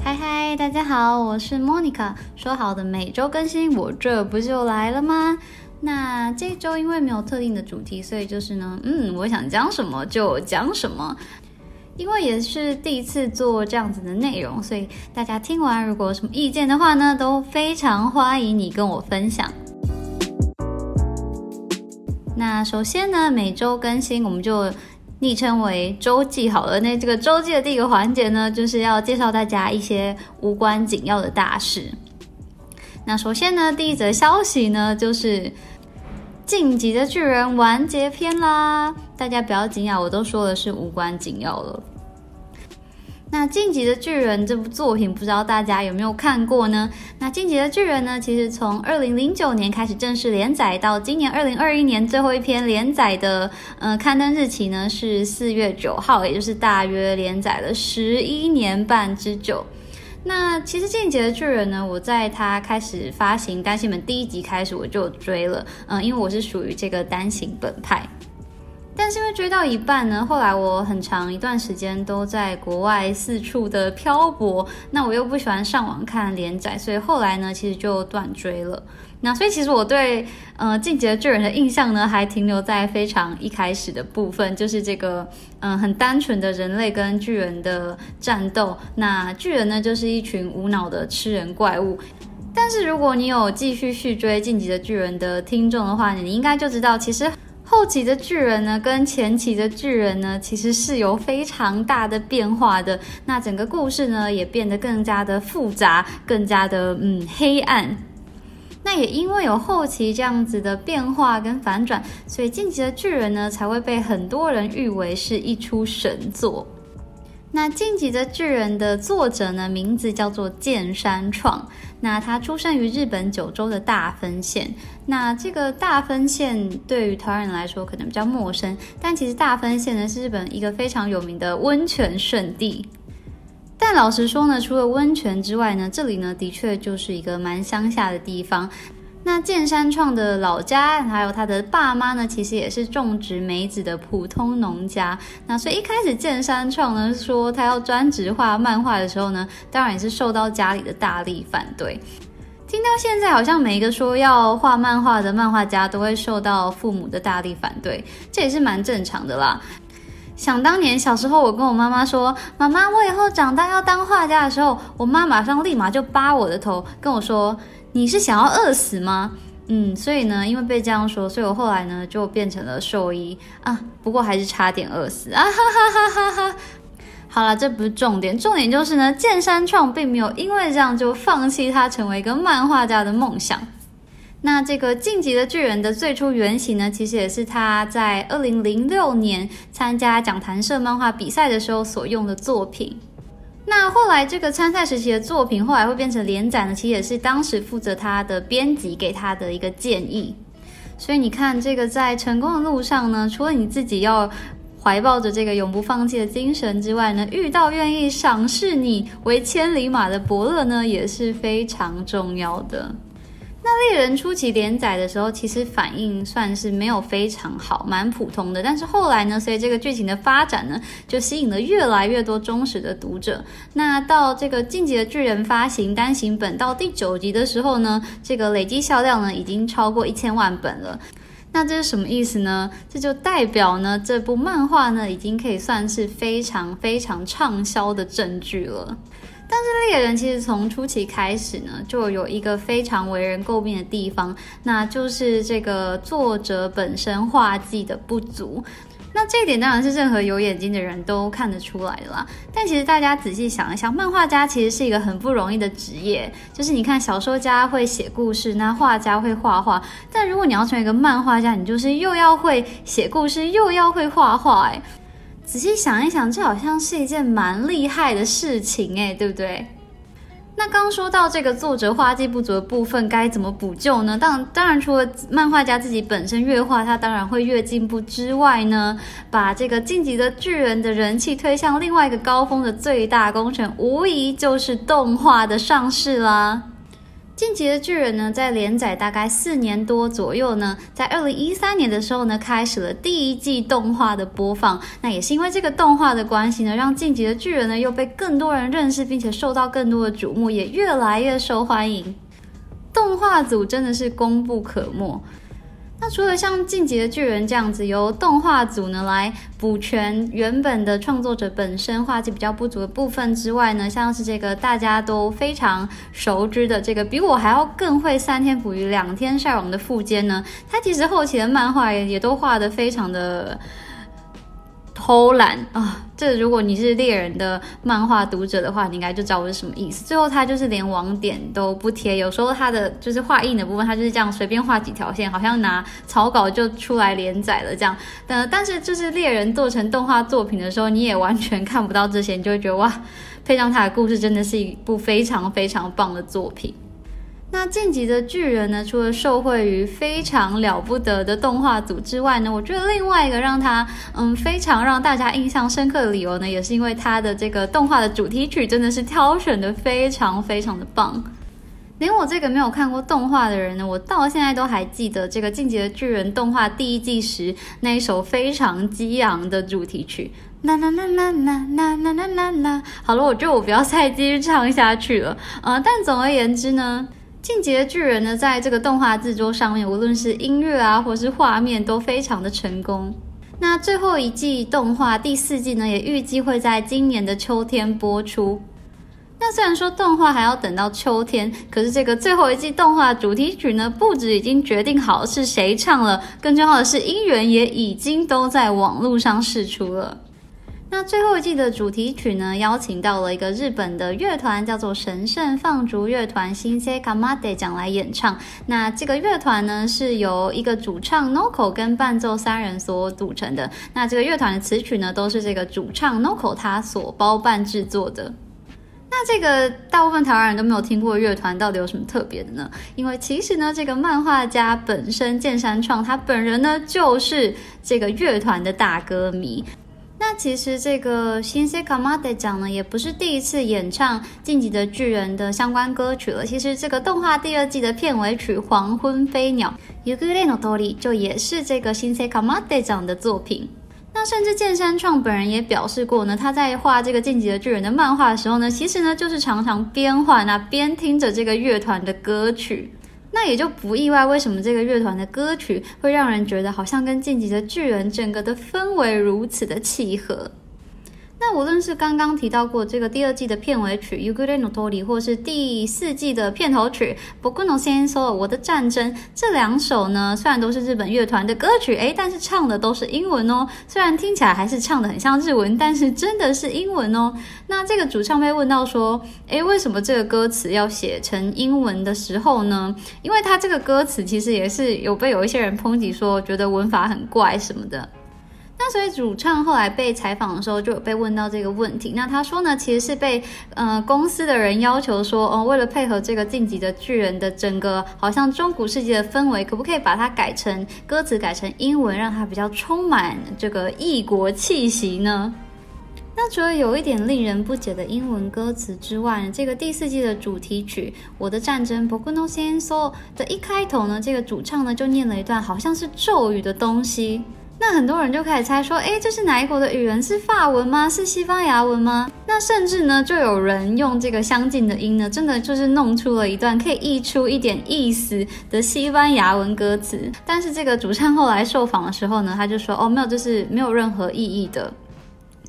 嗨嗨，大家好，我是 Monica。说好的每周更新，我这不就来了吗？那这周因为没有特定的主题，所以就是呢，嗯，我想讲什么就讲什么。因为也是第一次做这样子的内容，所以大家听完如果有什么意见的话呢，都非常欢迎你跟我分享。那首先呢，每周更新，我们就昵称为周记好了。那这个周记的第一个环节呢，就是要介绍大家一些无关紧要的大事。那首先呢，第一则消息呢，就是《晋级的巨人》完结篇啦！大家不要惊讶，我都说的是无关紧要了。那《晋级的巨人》这部作品，不知道大家有没有看过呢？那《晋级的巨人》呢，其实从二零零九年开始正式连载，到今年二零二一年最后一篇连载的呃刊登日期呢是四月九号，也就是大约连载了十一年半之久。那其实《进击的巨人》呢，我在它开始发行单行本第一集开始我就追了，嗯，因为我是属于这个单行本派。但是因为追到一半呢，后来我很长一段时间都在国外四处的漂泊，那我又不喜欢上网看连载，所以后来呢，其实就断追了。那所以其实我对呃《进击的巨人》的印象呢，还停留在非常一开始的部分，就是这个嗯很单纯的人类跟巨人的战斗。那巨人呢，就是一群无脑的吃人怪物。但是如果你有继续续追《进击的巨人》的听众的话，你应该就知道其实。后期的巨人呢，跟前期的巨人呢，其实是有非常大的变化的。那整个故事呢，也变得更加的复杂，更加的嗯黑暗。那也因为有后期这样子的变化跟反转，所以晋级的巨人呢，才会被很多人誉为是一出神作。那晋级的巨人的作者呢，名字叫做剑山创。那他出生于日本九州的大分县。那这个大分县对于台湾人来说可能比较陌生，但其实大分县呢是日本一个非常有名的温泉圣地。但老实说呢，除了温泉之外呢，这里呢的确就是一个蛮乡下的地方。那剑山创的老家，还有他的爸妈呢，其实也是种植梅子的普通农家。那所以一开始剑山创呢说他要专职画漫画的时候呢，当然也是受到家里的大力反对。听到现在，好像每一个说要画漫画的漫画家都会受到父母的大力反对，这也是蛮正常的啦。想当年小时候，我跟我妈妈说：“妈妈，我以后长大要当画家的时候，我妈马上立马就扒我的头，跟我说。”你是想要饿死吗？嗯，所以呢，因为被这样说，所以我后来呢就变成了兽医啊。不过还是差点饿死啊！哈哈哈哈哈。好了，这不是重点，重点就是呢，剑山创并没有因为这样就放弃他成为一个漫画家的梦想。那这个晋级的巨人的最初原型呢，其实也是他在二零零六年参加讲谈社漫画比赛的时候所用的作品。那后来这个参赛时期的作品，后来会变成连载呢？其实也是当时负责他的编辑给他的一个建议。所以你看，这个在成功的路上呢，除了你自己要怀抱着这个永不放弃的精神之外呢，遇到愿意赏识你为千里马的伯乐呢，也是非常重要的。猎人初期连载的时候，其实反应算是没有非常好，蛮普通的。但是后来呢，随着这个剧情的发展呢，就吸引了越来越多忠实的读者。那到这个晋级的巨人发行单行本到第九集的时候呢，这个累计销量呢已经超过一千万本了。那这是什么意思呢？这就代表呢，这部漫画呢已经可以算是非常非常畅销的证据了。但是猎人其实从初期开始呢，就有一个非常为人诟病的地方，那就是这个作者本身画技的不足。那这一点当然是任何有眼睛的人都看得出来的啦。但其实大家仔细想一想，漫画家其实是一个很不容易的职业。就是你看，小说家会写故事，那画家会画画。但如果你要成为一个漫画家，你就是又要会写故事，又要会画画，哎。仔细想一想，这好像是一件蛮厉害的事情诶，对不对？那刚说到这个作者画技不足的部分，该怎么补救呢？当当然，除了漫画家自己本身越画，他当然会越进步之外呢，把这个晋级的巨人的人气推向另外一个高峰的最大工程，无疑就是动画的上市啦。进击的巨人呢，在连载大概四年多左右呢，在二零一三年的时候呢，开始了第一季动画的播放。那也是因为这个动画的关系呢，让进击的巨人呢又被更多人认识，并且受到更多的瞩目，也越来越受欢迎。动画组真的是功不可没。那除了像《进击的巨人》这样子由动画组呢来补全原本的创作者本身画技比较不足的部分之外呢，像是这个大家都非常熟知的这个比我还要更会三天捕鱼两天晒网的富坚呢，他其实后期的漫画也也都画的非常的。偷懒啊！这如果你是猎人的漫画读者的话，你应该就知道我是什么意思。最后他就是连网点都不贴，有时候他的就是画印的部分，他就是这样随便画几条线，好像拿草稿就出来连载了这样。呃，但是就是猎人做成动画作品的时候，你也完全看不到这些，你就会觉得哇，配上他的故事，真的是一部非常非常棒的作品。那《晋级的巨人》呢？除了受惠于非常了不得的动画组之外呢，我觉得另外一个让他嗯非常让大家印象深刻的理由呢，也是因为他的这个动画的主题曲真的是挑选的非常非常的棒。连我这个没有看过动画的人呢，我到现在都还记得这个《晋级的巨人》动画第一季时那一首非常激昂的主题曲。啦啦啦啦啦啦啦啦啦啦。好了，我觉得我不要再继续唱下去了。呃，但总而言之呢。进击的巨人呢，在这个动画制作上面，无论是音乐啊，或是画面，都非常的成功。那最后一季动画第四季呢，也预计会在今年的秋天播出。那虽然说动画还要等到秋天，可是这个最后一季动画主题曲呢，不止已经决定好是谁唱了，更重要的是音源也已经都在网络上释出了。那最后一季的主题曲呢，邀请到了一个日本的乐团，叫做神圣放逐乐团新 C Kamade 奖来演唱。那这个乐团呢，是由一个主唱 Noko 跟伴奏三人所组成的。那这个乐团的词曲呢，都是这个主唱 Noko 他所包办制作的。那这个大部分台湾人都没有听过乐团，到底有什么特别的呢？因为其实呢，这个漫画家本身剑山创他本人呢，就是这个乐团的大歌迷。那其实这个新西卡马德奖呢，也不是第一次演唱《晋级的巨人》的相关歌曲了。其实这个动画第二季的片尾曲《黄昏飞鸟》就也是这个新西卡马德奖的作品。那甚至剑山创本人也表示过呢，他在画这个《晋级的巨人》的漫画的时候呢，其实呢就是常常边画那边听着这个乐团的歌曲。那也就不意外，为什么这个乐团的歌曲会让人觉得好像跟《晋级的巨人》整个的氛围如此的契合。那无论是刚刚提到过这个第二季的片尾曲《u g u r e no Tori》，或是第四季的片头曲《Boku no Senso》我的战争，这两首呢，虽然都是日本乐团的歌曲，诶，但是唱的都是英文哦。虽然听起来还是唱的很像日文，但是真的是英文哦。那这个主唱被问到说，诶，为什么这个歌词要写成英文的时候呢？因为他这个歌词其实也是有被有一些人抨击说，觉得文法很怪什么的。那所以主唱后来被采访的时候，就有被问到这个问题。那他说呢，其实是被呃公司的人要求说，哦，为了配合这个晋级的巨人的整个好像中古世界的氛围，可不可以把它改成歌词改成英文，让它比较充满这个异国气息呢？那除了有一点令人不解的英文歌词之外，这个第四季的主题曲《我的战争》（Boku no Senso） 的一开头呢，这个主唱呢就念了一段好像是咒语的东西。那很多人就开始猜说，哎，这是哪一国的语言？是法文吗？是西班牙文吗？那甚至呢，就有人用这个相近的音呢，真的就是弄出了一段可以译出一点意思的西班牙文歌词。但是这个主唱后来受访的时候呢，他就说，哦，没有，这是没有任何意义的，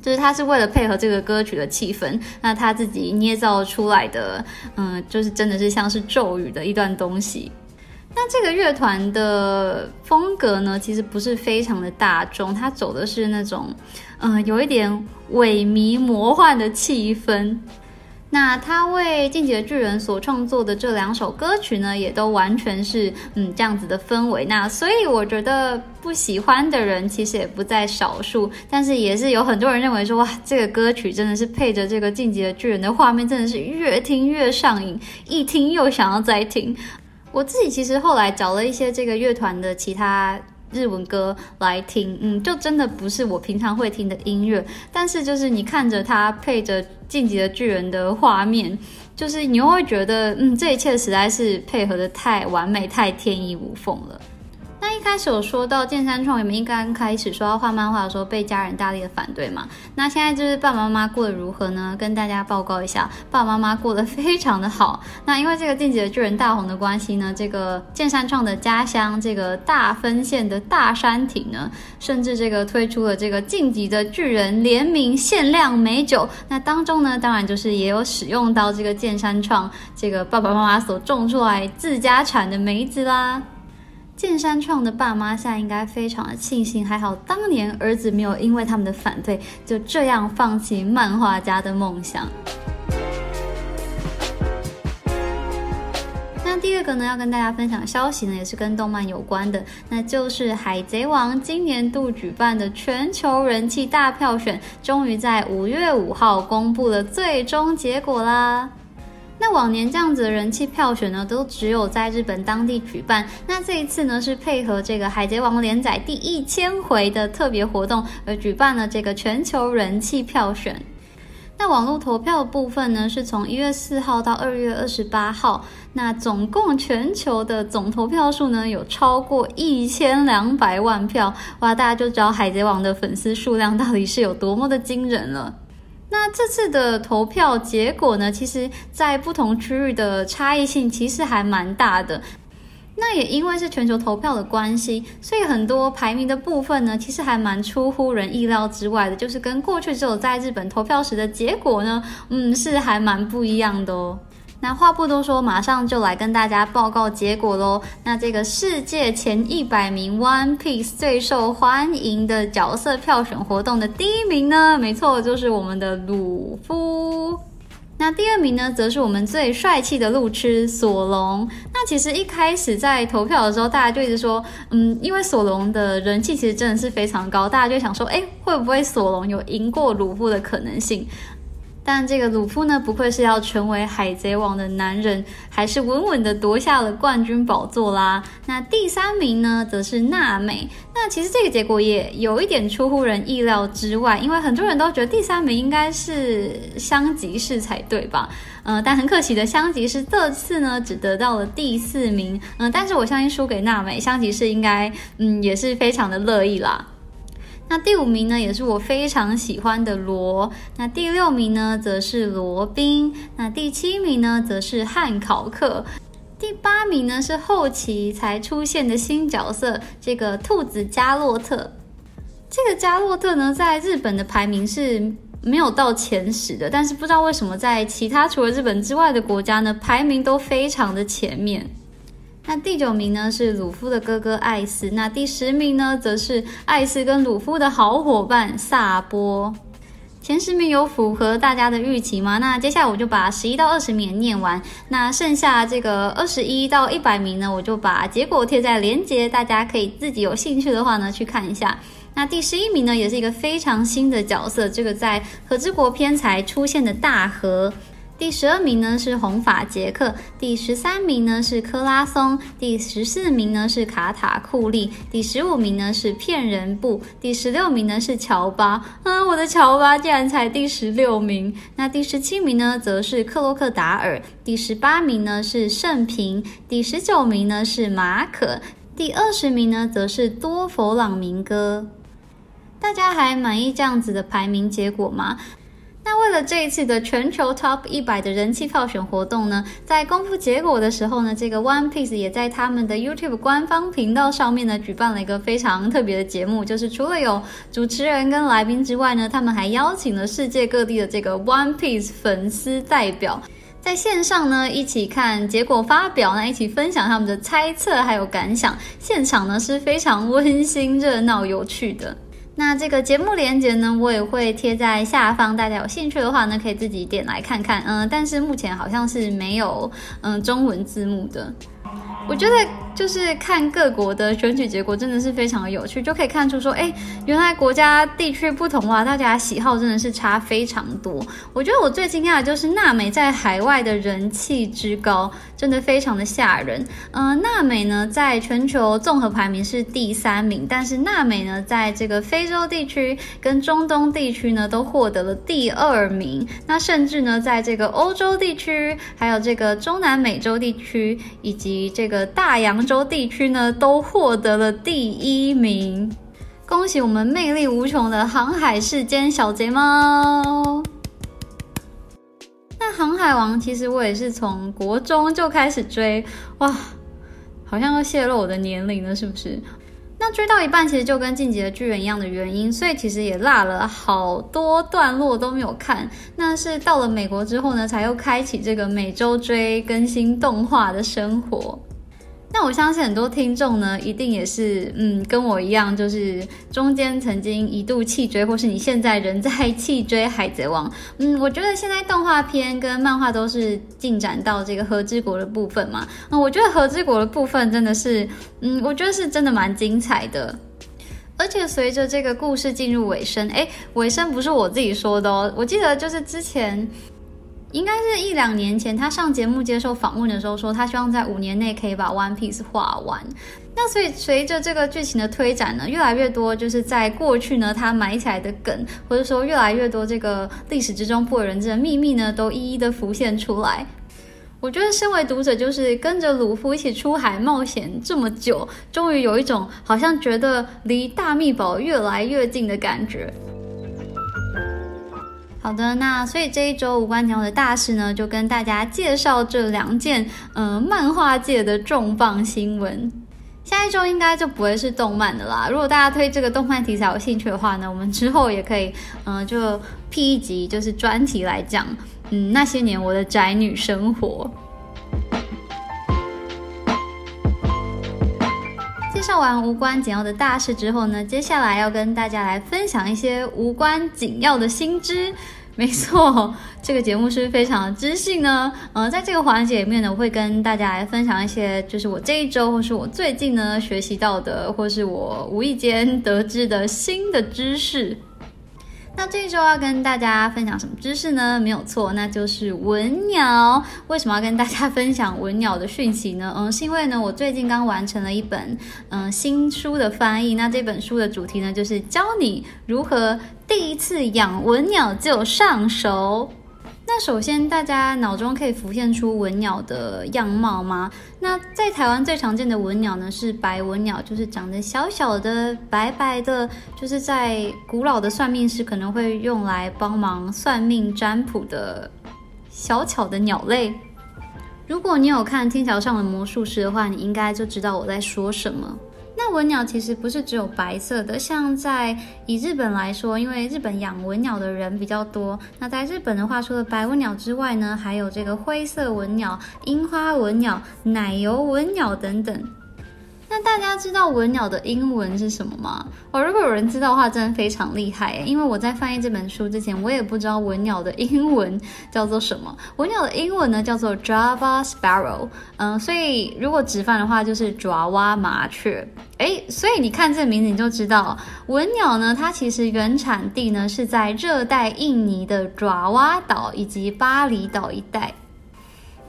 就是他是为了配合这个歌曲的气氛，那他自己捏造出来的，嗯，就是真的是像是咒语的一段东西。那这个乐团的风格呢，其实不是非常的大众，它走的是那种，嗯，有一点萎靡魔幻的气氛。那他为《进击的巨人》所创作的这两首歌曲呢，也都完全是嗯这样子的氛围。那所以我觉得不喜欢的人其实也不在少数，但是也是有很多人认为说，哇，这个歌曲真的是配着这个《进击的巨人》的画面，真的是越听越上瘾，一听又想要再听。我自己其实后来找了一些这个乐团的其他日文歌来听，嗯，就真的不是我平常会听的音乐。但是就是你看着它配着《晋级的巨人》的画面，就是你又会觉得，嗯，这一切实在是配合的太完美、太天衣无缝了。一开始有说到剑山创原本刚开始说要画漫画的时候被家人大力的反对嘛？那现在就是爸爸妈妈过得如何呢？跟大家报告一下，爸爸妈妈过得非常的好。那因为这个晋级的巨人大红的关系呢，这个剑山创的家乡这个大分县的大山町呢，甚至这个推出了这个晋级的巨人联名限量美酒。那当中呢，当然就是也有使用到这个剑山创这个爸爸妈妈所种出来自家产的梅子啦。剑山创的爸妈现在应该非常的庆幸，还好当年儿子没有因为他们的反对，就这样放弃漫画家的梦想。那第二个呢，要跟大家分享消息呢，也是跟动漫有关的，那就是《海贼王》今年度举办的全球人气大票选，终于在五月五号公布了最终结果啦。那往年这样子的人气票选呢，都只有在日本当地举办。那这一次呢，是配合这个《海贼王》连载第一千回的特别活动而举办了这个全球人气票选。那网络投票部分呢，是从一月四号到二月二十八号。那总共全球的总投票数呢，有超过一千两百万票。哇，大家就知道《海贼王》的粉丝数量到底是有多么的惊人了。那这次的投票结果呢？其实，在不同区域的差异性其实还蛮大的。那也因为是全球投票的关系，所以很多排名的部分呢，其实还蛮出乎人意料之外的。就是跟过去只有在日本投票时的结果呢，嗯，是还蛮不一样的哦。那话不多说，马上就来跟大家报告结果喽。那这个世界前一百名 One Piece 最受欢迎的角色票选活动的第一名呢，没错，就是我们的鲁夫。那第二名呢，则是我们最帅气的路痴索隆。那其实一开始在投票的时候，大家就一直说，嗯，因为索隆的人气其实真的是非常高，大家就想说，哎，会不会索隆有赢过鲁夫的可能性？但这个鲁夫呢，不愧是要成为海贼王的男人，还是稳稳的夺下了冠军宝座啦。那第三名呢，则是娜美。那其实这个结果也有一点出乎人意料之外，因为很多人都觉得第三名应该是香吉士才对吧？嗯，但很可惜的，香吉士这次呢，只得到了第四名。嗯，但是我相信输给娜美，香吉士应该嗯也是非常的乐意啦。那第五名呢，也是我非常喜欢的罗。那第六名呢，则是罗宾。那第七名呢，则是汉考克。第八名呢，是后期才出现的新角色，这个兔子加洛特。这个加洛特呢，在日本的排名是没有到前十的，但是不知道为什么，在其他除了日本之外的国家呢，排名都非常的前面。那第九名呢是鲁夫的哥哥艾斯，那第十名呢则是艾斯跟鲁夫的好伙伴萨波。前十名有符合大家的预期吗？那接下来我就把十一到二十名念完，那剩下这个二十一到一百名呢，我就把结果贴在链接，大家可以自己有兴趣的话呢去看一下。那第十一名呢也是一个非常新的角色，这个在和之国篇才出现的大和。第十二名呢是红发杰克，第十三名呢是克拉松，第十四名呢是卡塔库利，第十五名呢是骗人布，第十六名呢是乔巴。啊，我的乔巴竟然才第十六名。那第十七名呢则是克洛克达尔，第十八名呢是盛平，第十九名呢是马可，第二十名呢则是多佛朗明哥。大家还满意这样子的排名结果吗？那为了这一次的全球 Top 一百的人气票选活动呢，在公布结果的时候呢，这个 One Piece 也在他们的 YouTube 官方频道上面呢，举办了一个非常特别的节目，就是除了有主持人跟来宾之外呢，他们还邀请了世界各地的这个 One Piece 粉丝代表，在线上呢一起看结果发表，那一起分享他们的猜测还有感想，现场呢是非常温馨、热闹、有趣的。那这个节目连接呢，我也会贴在下方，大家有兴趣的话呢，可以自己点来看看。嗯，但是目前好像是没有嗯中文字幕的。我觉得就是看各国的选举结果，真的是非常的有趣，就可以看出说，哎，原来国家地区不同啊，大家喜好真的是差非常多。我觉得我最惊讶的就是娜美在海外的人气之高，真的非常的吓人。嗯，娜美呢，在全球综合排名是第三名，但是娜美呢，在这个非洲地区跟中东地区呢，都获得了第二名。那甚至呢，在这个欧洲地区，还有这个中南美洲地区，以及这个大洋州地区呢，都获得了第一名。恭喜我们魅力无穷的航海世间小睫毛！那《航海王》其实我也是从国中就开始追，哇，好像要泄露我的年龄了，是不是？那追到一半，其实就跟《进击的巨人》一样的原因，所以其实也落了好多段落都没有看。那是到了美国之后呢，才又开启这个每周追更新动画的生活。那我相信很多听众呢，一定也是，嗯，跟我一样，就是中间曾经一度弃追，或是你现在仍在弃追《海贼王》。嗯，我觉得现在动画片跟漫画都是进展到这个和之国的部分嘛。嗯，我觉得和之国的部分真的是，嗯，我觉得是真的蛮精彩的。而且随着这个故事进入尾声，哎，尾声不是我自己说的哦，我记得就是之前。应该是一两年前，他上节目接受访问的时候说，他希望在五年内可以把 One Piece 画完。那所以随着这个剧情的推展呢，越来越多就是在过去呢他埋起来的梗，或者说越来越多这个历史之中不为人知的秘密呢，都一一的浮现出来。我觉得身为读者，就是跟着鲁夫一起出海冒险这么久，终于有一种好像觉得离大秘宝越来越近的感觉。好的，那所以这一周无关紧要的大事呢，就跟大家介绍这两件，嗯，漫画界的重磅新闻。下一周应该就不会是动漫的啦。如果大家对这个动漫题材有兴趣的话呢，我们之后也可以，嗯，就 P 一集就是专题来讲，嗯，那些年我的宅女生活。绍完无关紧要的大事之后呢，接下来要跟大家来分享一些无关紧要的新知。没错，这个节目是非常的知性呢。呃，在这个环节里面呢，我会跟大家来分享一些，就是我这一周或是我最近呢学习到的，或是我无意间得知的新的知识。那这一周要跟大家分享什么知识呢？没有错，那就是文鸟。为什么要跟大家分享文鸟的讯息呢？嗯，是因为呢，我最近刚完成了一本嗯新书的翻译。那这本书的主题呢，就是教你如何第一次养文鸟就上手。那首先，大家脑中可以浮现出文鸟的样貌吗？那在台湾最常见的文鸟呢，是白文鸟，就是长得小小的、白白的，就是在古老的算命师可能会用来帮忙算命占卜的小巧的鸟类。如果你有看《天桥上的魔术师》的话，你应该就知道我在说什么。那文鸟其实不是只有白色的，像在以日本来说，因为日本养文鸟的人比较多。那在日本的话，除了白文鸟之外呢，还有这个灰色文鸟、樱花文鸟、奶油文鸟等等。那大家知道文鸟的英文是什么吗？哦，如果有人知道的话，真的非常厉害因为我在翻译这本书之前，我也不知道文鸟的英文叫做什么。文鸟的英文呢叫做 Java Sparrow，嗯，所以如果直翻的话就是爪哇麻雀。诶，所以你看这名字你就知道，文鸟呢它其实原产地呢是在热带印尼的爪哇岛以及巴厘岛一带。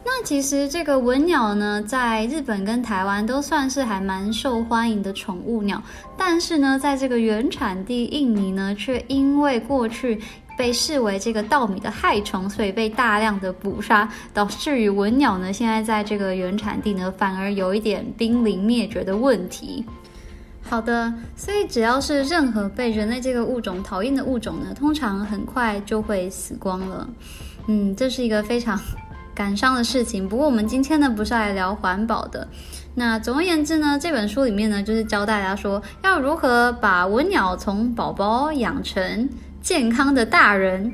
那其实这个文鸟呢，在日本跟台湾都算是还蛮受欢迎的宠物鸟，但是呢，在这个原产地印尼呢，却因为过去被视为这个稻米的害虫，所以被大量的捕杀，导致于文鸟呢，现在在这个原产地呢，反而有一点濒临灭绝的问题。好的，所以只要是任何被人类这个物种讨厌的物种呢，通常很快就会死光了。嗯，这是一个非常。感伤的事情。不过我们今天呢，不是来聊环保的。那总而言之呢，这本书里面呢，就是教大家说要如何把文鸟从宝宝养成健康的大人。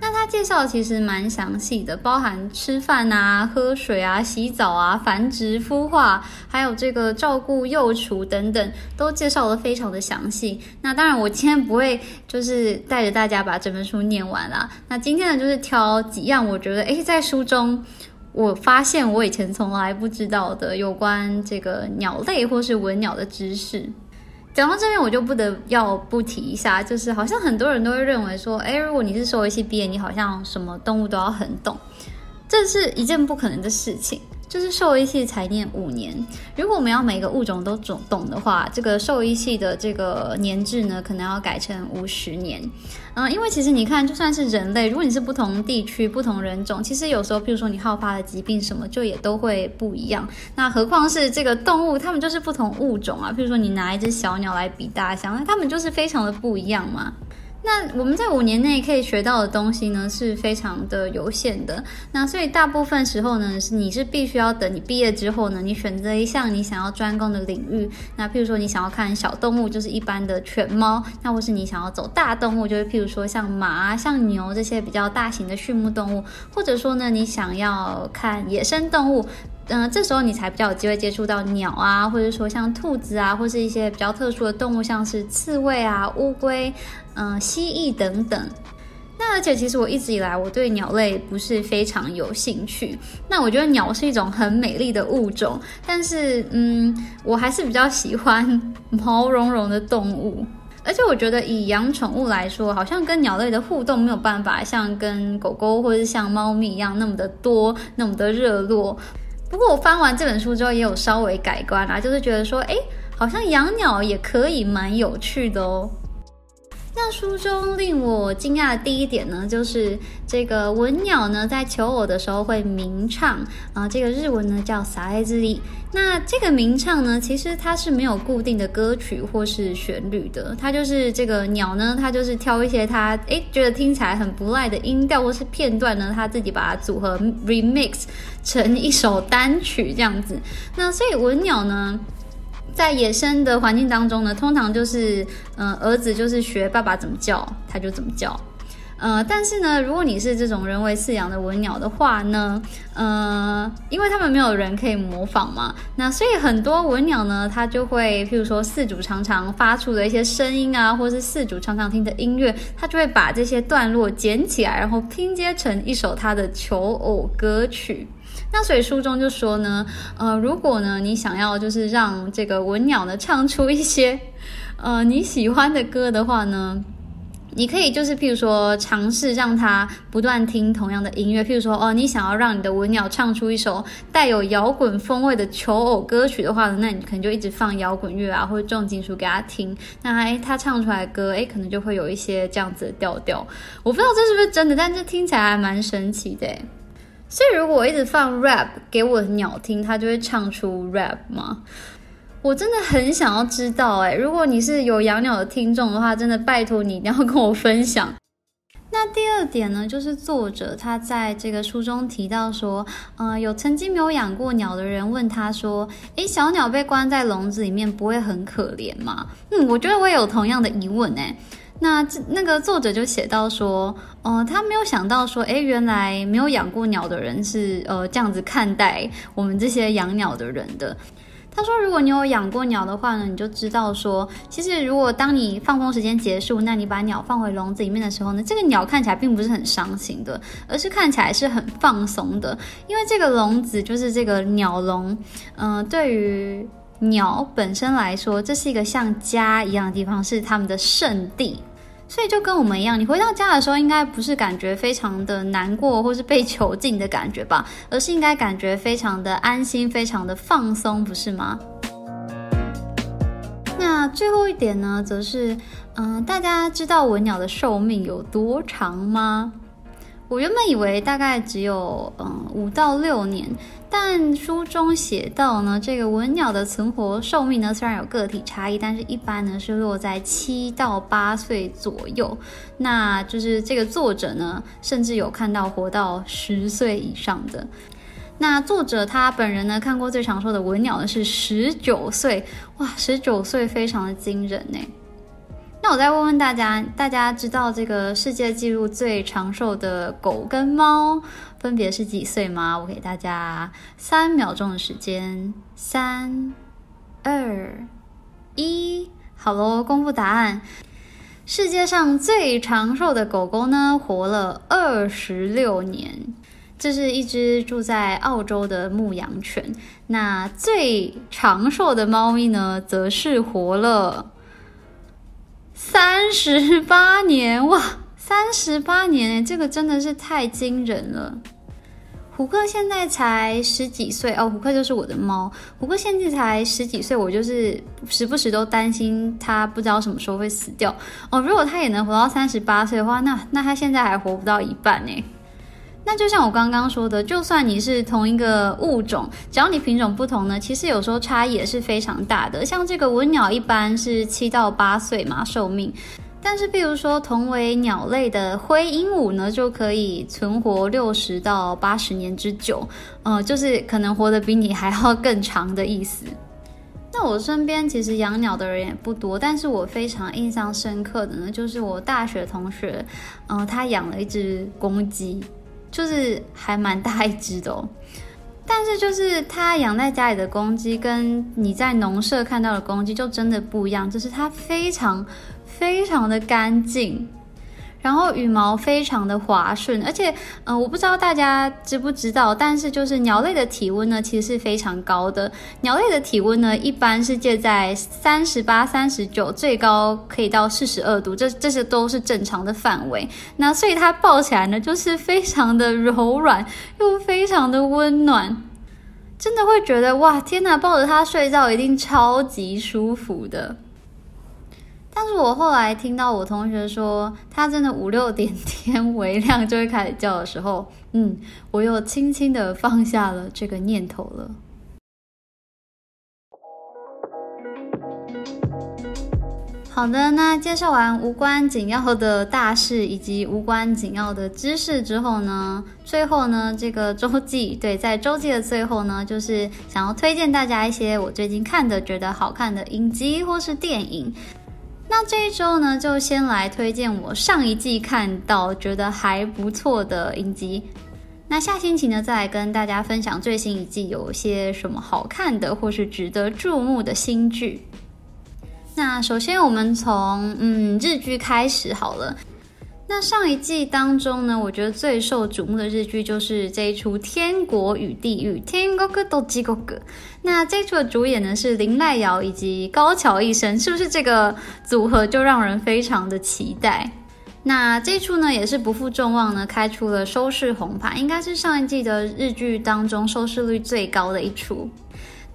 那他介绍其实蛮详细的，包含吃饭啊、喝水啊、洗澡啊、繁殖、孵化，还有这个照顾幼雏等等，都介绍的非常的详细。那当然，我今天不会就是带着大家把整本书念完啦。那今天呢，就是挑几样我觉得诶，在书中我发现我以前从来不知道的有关这个鸟类或是文鸟的知识。讲到这边，我就不得要不提一下，就是好像很多人都会认为说，哎，如果你是兽医系毕业，你好像什么动物都要很懂，这是一件不可能的事情。就是兽医系才念五年，如果我们要每个物种都懂懂的话，这个兽医系的这个年制呢，可能要改成五十年。嗯，因为其实你看，就算是人类，如果你是不同地区、不同人种，其实有时候，譬如说你好发的疾病什么，就也都会不一样。那何况是这个动物，它们就是不同物种啊。譬如说你拿一只小鸟来比大象，那它们就是非常的不一样嘛。那我们在五年内可以学到的东西呢，是非常的有限的。那所以大部分时候呢，是你是必须要等你毕业之后呢，你选择一项你想要专攻的领域。那譬如说你想要看小动物，就是一般的犬猫；那或是你想要走大动物，就是譬如说像马、像牛这些比较大型的畜牧动物；或者说呢，你想要看野生动物。嗯，这时候你才比较有机会接触到鸟啊，或者说像兔子啊，或是一些比较特殊的动物，像是刺猬啊、乌龟、嗯、蜥蜴等等。那而且其实我一直以来我对鸟类不是非常有兴趣。那我觉得鸟是一种很美丽的物种，但是嗯，我还是比较喜欢 毛茸茸的动物。而且我觉得以养宠物来说，好像跟鸟类的互动没有办法像跟狗狗或者像猫咪一样那么的多，那么的热络。不过我翻完这本书之后，也有稍微改观啦，就是觉得说，哎，好像养鸟也可以蛮有趣的哦。那书中令我惊讶的第一点呢，就是这个文鸟呢，在求偶的时候会鸣唱啊，这个日文呢叫撒爱之力。那这个鸣唱呢，其实它是没有固定的歌曲或是旋律的，它就是这个鸟呢，它就是挑一些它诶觉得听起来很不赖的音调或是片段呢，它自己把它组合 remix 成一首单曲这样子。那所以文鸟呢？在野生的环境当中呢，通常就是，嗯，儿子就是学爸爸怎么叫，他就怎么叫，呃，但是呢，如果你是这种人为饲养的文鸟的话呢，呃，因为他们没有人可以模仿嘛，那所以很多文鸟呢，它就会，譬如说饲主常常发出的一些声音啊，或是饲主常常听的音乐，它就会把这些段落捡起来，然后拼接成一首它的求偶歌曲。那所以书中就说呢，呃，如果呢你想要就是让这个文鸟呢唱出一些，呃你喜欢的歌的话呢，你可以就是譬如说尝试让它不断听同样的音乐，譬如说哦你想要让你的文鸟唱出一首带有摇滚风味的求偶歌曲的话呢，那你可能就一直放摇滚乐啊或者重金属给它听，那哎它唱出来的歌哎可能就会有一些这样子的调调，我不知道这是不是真的，但这听起来还蛮神奇的。所以，如果我一直放 rap 给我的鸟听，它就会唱出 rap 吗？我真的很想要知道，哎，如果你是有养鸟的听众的话，真的拜托你一定要跟我分享。那第二点呢，就是作者他在这个书中提到说，呃，有曾经没有养过鸟的人问他说，诶，小鸟被关在笼子里面不会很可怜吗？嗯，我觉得我也有同样的疑问，哎。那这那个作者就写到说，呃，他没有想到说，诶，原来没有养过鸟的人是呃这样子看待我们这些养鸟的人的。他说，如果你有养过鸟的话呢，你就知道说，其实如果当你放风时间结束，那你把鸟放回笼子里面的时候呢，这个鸟看起来并不是很伤心的，而是看起来是很放松的，因为这个笼子就是这个鸟笼，嗯，对于。鸟本身来说，这是一个像家一样的地方，是他们的圣地，所以就跟我们一样，你回到家的时候，应该不是感觉非常的难过，或是被囚禁的感觉吧，而是应该感觉非常的安心，非常的放松，不是吗？那最后一点呢，则是，嗯，大家知道文鸟的寿命有多长吗？我原本以为大概只有嗯五到六年，但书中写到呢，这个文鸟的存活寿命呢，虽然有个体差异，但是一般呢是落在七到八岁左右。那就是这个作者呢，甚至有看到活到十岁以上的。那作者他本人呢，看过最长寿的文鸟呢是十九岁，哇，十九岁非常的惊人呢。那我再问问大家，大家知道这个世界纪录最长寿的狗跟猫分别是几岁吗？我给大家三秒钟的时间，三、二、一，好喽，公布答案。世界上最长寿的狗狗呢，活了二十六年。这是一只住在澳洲的牧羊犬。那最长寿的猫咪呢，则是活了三十八年哇！三十八年，这个真的是太惊人了。胡克现在才十几岁哦，胡克就是我的猫。胡克现在才十几岁，我就是时不时都担心他不知道什么时候会死掉哦。如果他也能活到三十八岁的话，那那他现在还活不到一半呢。那就像我刚刚说的，就算你是同一个物种，只要你品种不同呢，其实有时候差异也是非常大的。像这个文鸟一般是七到八岁嘛寿命。但是，比如说同为鸟类的灰鹦鹉呢，就可以存活六十到八十年之久，呃，就是可能活得比你还要更长的意思。那我身边其实养鸟的人也不多，但是我非常印象深刻的呢，就是我大学同学，嗯，他养了一只公鸡，就是还蛮大一只的哦。但是就是它养在家里的公鸡，跟你在农舍看到的公鸡就真的不一样，就是它非常。非常的干净，然后羽毛非常的滑顺，而且，嗯，我不知道大家知不知道，但是就是鸟类的体温呢，其实是非常高的。鸟类的体温呢，一般是介在三十八、三十九，最高可以到四十二度，这这些都是正常的范围。那所以它抱起来呢，就是非常的柔软，又非常的温暖，真的会觉得哇，天哪，抱着它睡觉一定超级舒服的。但是我后来听到我同学说，他真的五六点天微亮就会开始叫的时候，嗯，我又轻轻的放下了这个念头了。好的，那介绍完无关紧要的大事以及无关紧要的知识之后呢，最后呢，这个周记，对，在周记的最后呢，就是想要推荐大家一些我最近看的觉得好看的影集或是电影。那这一周呢，就先来推荐我上一季看到觉得还不错的影集。那下星期呢，再来跟大家分享最新一季有些什么好看的或是值得注目的新剧。那首先我们从嗯日剧开始好了。那上一季当中呢，我觉得最受瞩目的日剧就是这一出《天国与地狱》。天国都地国那这一出的主演呢是林濑遥以及高桥一生，是不是这个组合就让人非常的期待？那这一出呢也是不负众望呢，开出了收视红牌，应该是上一季的日剧当中收视率最高的一出。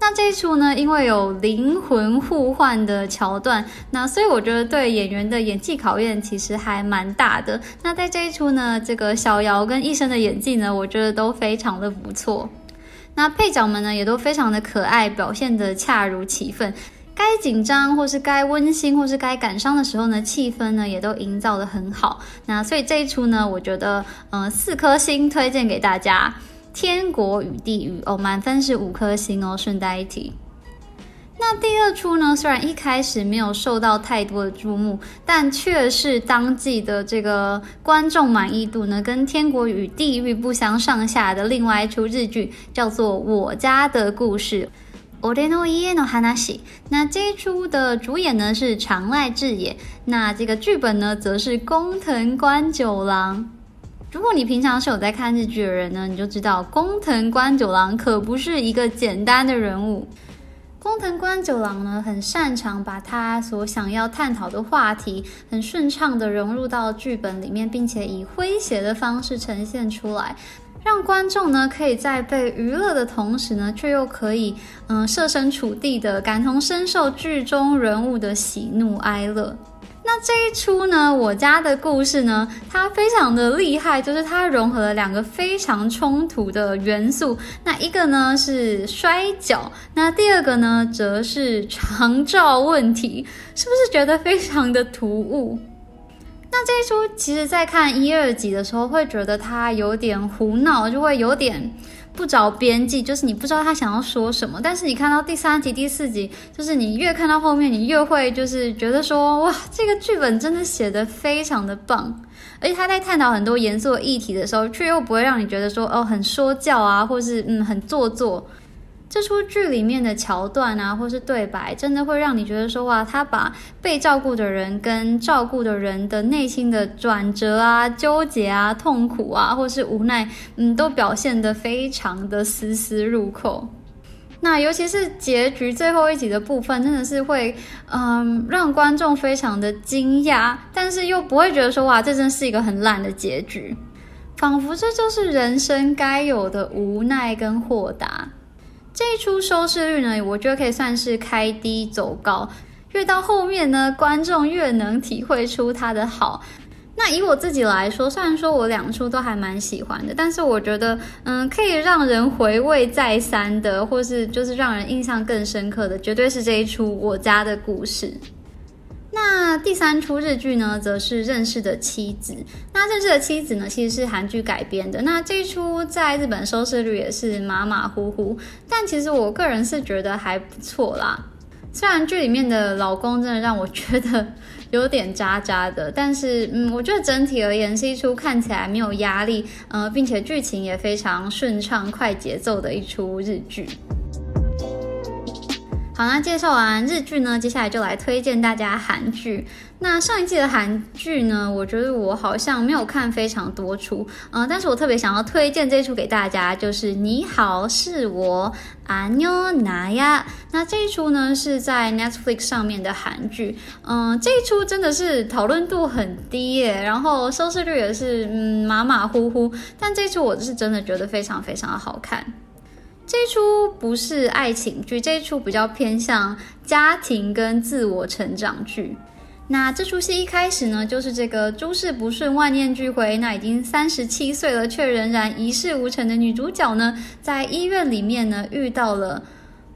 那这一出呢，因为有灵魂互换的桥段，那所以我觉得对演员的演技考验其实还蛮大的。那在这一出呢，这个小姚跟医生的演技呢，我觉得都非常的不错。那配角们呢，也都非常的可爱，表现的恰如其分。该紧张或是该温馨或是该感伤的时候呢，气氛呢也都营造的很好。那所以这一出呢，我觉得，嗯，四颗星推荐给大家。天国与地狱哦，满分是五颗星哦。顺带一提，那第二出呢，虽然一开始没有受到太多的注目，但却是当季的这个观众满意度呢，跟天国与地狱不相上下的另外一出日剧，叫做《我家的故事》。那这一出的主演呢是长濑智也，那这个剧本呢则是工藤官九郎。如果你平常是有在看日剧的人呢，你就知道工藤官九郎可不是一个简单的人物。工藤官九郎呢，很擅长把他所想要探讨的话题，很顺畅的融入到剧本里面，并且以诙谐的方式呈现出来，让观众呢可以在被娱乐的同时呢，却又可以嗯设身处地的感同身受剧中人物的喜怒哀乐。那这一出呢，我家的故事呢，它非常的厉害，就是它融合了两个非常冲突的元素。那一个呢是摔跤，那第二个呢则是长照问题，是不是觉得非常的突兀？那这一出其实，在看一二集的时候，会觉得它有点胡闹，就会有点。不着边际，就是你不知道他想要说什么。但是你看到第三集、第四集，就是你越看到后面，你越会就是觉得说，哇，这个剧本真的写的非常的棒。而且他在探讨很多严肃的议题的时候，却又不会让你觉得说，哦，很说教啊，或是嗯，很做作。这出剧里面的桥段啊，或是对白，真的会让你觉得说哇，他把被照顾的人跟照顾的人的内心的转折啊、纠结啊、痛苦啊，或是无奈，嗯，都表现得非常的丝丝入扣。那尤其是结局最后一集的部分，真的是会，嗯，让观众非常的惊讶，但是又不会觉得说哇，这真是一个很烂的结局，仿佛这就是人生该有的无奈跟豁达。这一出收视率呢，我觉得可以算是开低走高，越到后面呢，观众越能体会出它的好。那以我自己来说，虽然说我两出都还蛮喜欢的，但是我觉得，嗯，可以让人回味再三的，或是就是让人印象更深刻的，绝对是这一出《我家的故事》。那第三出日剧呢，则是《认识的妻子》。那《认识的妻子》呢，其实是韩剧改编的。那这一出在日本收视率也是马马虎虎，但其实我个人是觉得还不错啦。虽然剧里面的老公真的让我觉得有点渣渣的，但是嗯，我觉得整体而言是一出看起来没有压力，呃，并且剧情也非常顺畅、快节奏的一出日剧。好，那介绍完日剧呢，接下来就来推荐大家韩剧。那上一季的韩剧呢，我觉得我好像没有看非常多出，嗯，但是我特别想要推荐这一出给大家，就是《你好，是我阿妞拿呀》。那这一出呢是在 Netflix 上面的韩剧，嗯，这一出真的是讨论度很低耶，然后收视率也是嗯马马虎虎，但这一出我是真的觉得非常非常的好看。这一出不是爱情剧，这一出比较偏向家庭跟自我成长剧。那这出戏一开始呢，就是这个诸事不顺、万念俱灰，那已经三十七岁了却仍然一事无成的女主角呢，在医院里面呢遇到了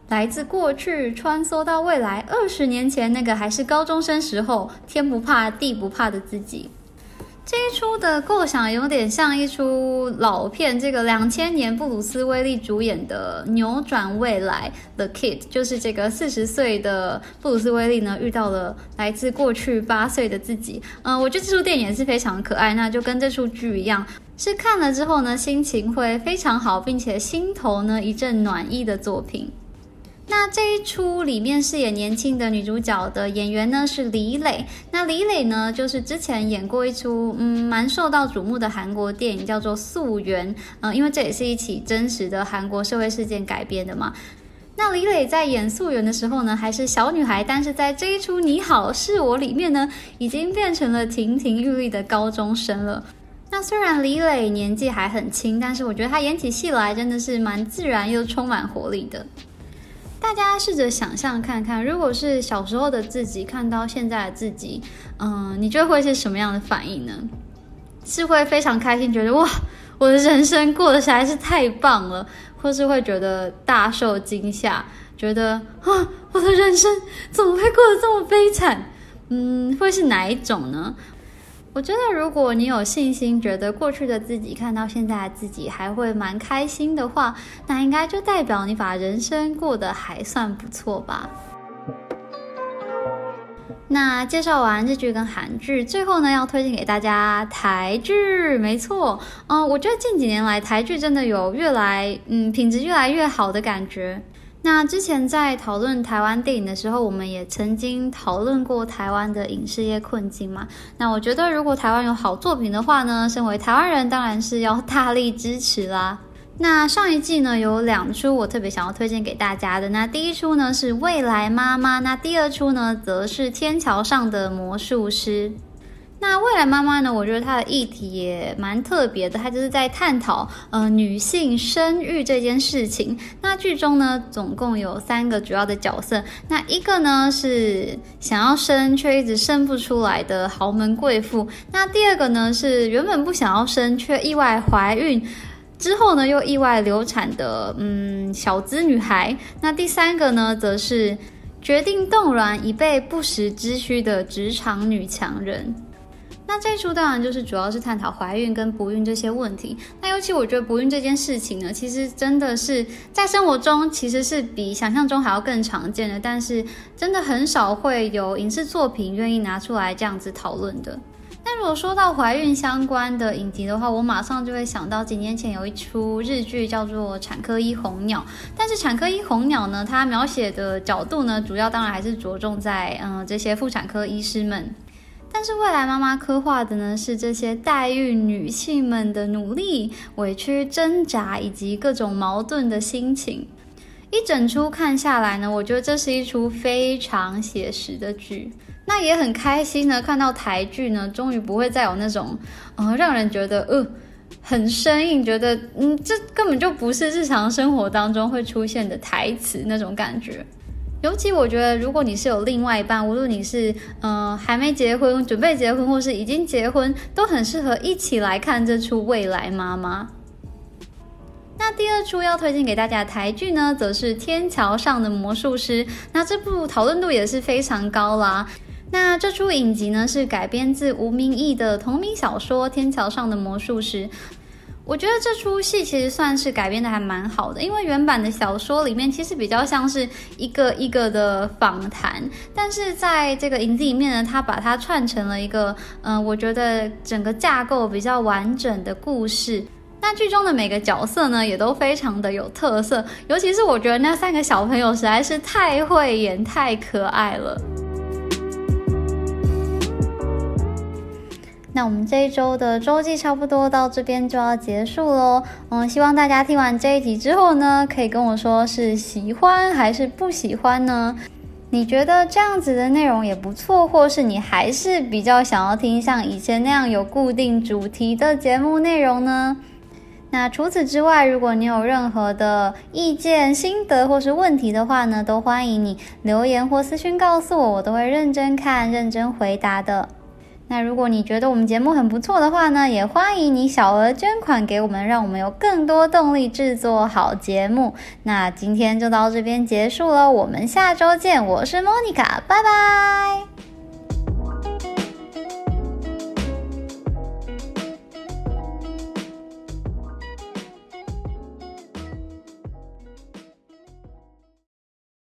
来自过去穿梭到未来二十年前那个还是高中生时候天不怕地不怕的自己。这一出的构想有点像一出老片，这个两千年布鲁斯威利主演的《扭转未来》The Kid，就是这个四十岁的布鲁斯威利呢遇到了来自过去八岁的自己。嗯，我觉得这出电影是非常可爱，那就跟这出剧一样，是看了之后呢心情会非常好，并且心头呢一阵暖意的作品。那这一出里面饰演年轻的女主角的演员呢是李磊。那李磊呢，就是之前演过一出嗯蛮受到瞩目的韩国电影，叫做《溯源》。嗯，因为这也是一起真实的韩国社会事件改编的嘛。那李磊在演《溯源》的时候呢，还是小女孩，但是在这一出《你好，是我》里面呢，已经变成了亭亭玉立的高中生了。那虽然李磊年纪还很轻，但是我觉得他演起戏来真的是蛮自然又充满活力的。大家试着想象看看，如果是小时候的自己看到现在的自己，嗯，你觉得会是什么样的反应呢？是会非常开心，觉得哇，我的人生过得实在是太棒了，或是会觉得大受惊吓，觉得啊，我的人生怎么会过得这么悲惨？嗯，会是哪一种呢？我觉得，如果你有信心，觉得过去的自己看到现在的自己还会蛮开心的话，那应该就代表你把人生过得还算不错吧。那介绍完日剧跟韩剧，最后呢要推荐给大家台剧。没错，嗯，我觉得近几年来台剧真的有越来嗯品质越来越好的感觉。那之前在讨论台湾电影的时候，我们也曾经讨论过台湾的影视业困境嘛。那我觉得，如果台湾有好作品的话呢，身为台湾人当然是要大力支持啦。那上一季呢有两出我特别想要推荐给大家的，那第一出呢是《未来妈妈》，那第二出呢则是《天桥上的魔术师》。那未来妈妈呢？我觉得她的议题也蛮特别的，她就是在探讨呃女性生育这件事情。那剧中呢，总共有三个主要的角色。那一个呢是想要生却一直生不出来的豪门贵妇。那第二个呢是原本不想要生却意外怀孕之后呢又意外流产的嗯小资女孩。那第三个呢则是决定冻卵以备不时之需的职场女强人。那这一出当然就是主要是探讨怀孕跟不孕这些问题。那尤其我觉得不孕这件事情呢，其实真的是在生活中其实是比想象中还要更常见的，但是真的很少会有影视作品愿意拿出来这样子讨论的。那如果说到怀孕相关的影集的话，我马上就会想到几年前有一出日剧叫做《产科医红鸟》，但是《产科医红鸟》呢，它描写的角度呢，主要当然还是着重在嗯这些妇产科医师们，是未来妈妈刻画的呢，是这些代孕女性们的努力、委屈、挣扎以及各种矛盾的心情。一整出看下来呢，我觉得这是一出非常写实的剧。那也很开心呢，看到台剧呢，终于不会再有那种，呃，让人觉得呃很生硬，觉得嗯这根本就不是日常生活当中会出现的台词那种感觉。尤其我觉得，如果你是有另外一半，无论你是嗯还没结婚、准备结婚，或是已经结婚，都很适合一起来看这出《未来妈妈》。那第二出要推荐给大家的台剧呢，则是《天桥上的魔术师》。那这部讨论度也是非常高啦。那这出影集呢，是改编自吴明义的同名小说《天桥上的魔术师》。我觉得这出戏其实算是改编的还蛮好的，因为原版的小说里面其实比较像是一个一个的访谈，但是在这个影子里面呢，它把它串成了一个，嗯，我觉得整个架构比较完整的故事。那剧中的每个角色呢，也都非常的有特色，尤其是我觉得那三个小朋友实在是太会演、太可爱了。那我们这一周的周记差不多到这边就要结束喽。嗯，希望大家听完这一集之后呢，可以跟我说是喜欢还是不喜欢呢？你觉得这样子的内容也不错，或是你还是比较想要听像以前那样有固定主题的节目内容呢？那除此之外，如果你有任何的意见、心得或是问题的话呢，都欢迎你留言或私讯告诉我，我都会认真看、认真回答的。那如果你觉得我们节目很不错的话呢，也欢迎你小额捐款给我们，让我们有更多动力制作好节目。那今天就到这边结束了，我们下周见，我是莫妮卡，拜拜。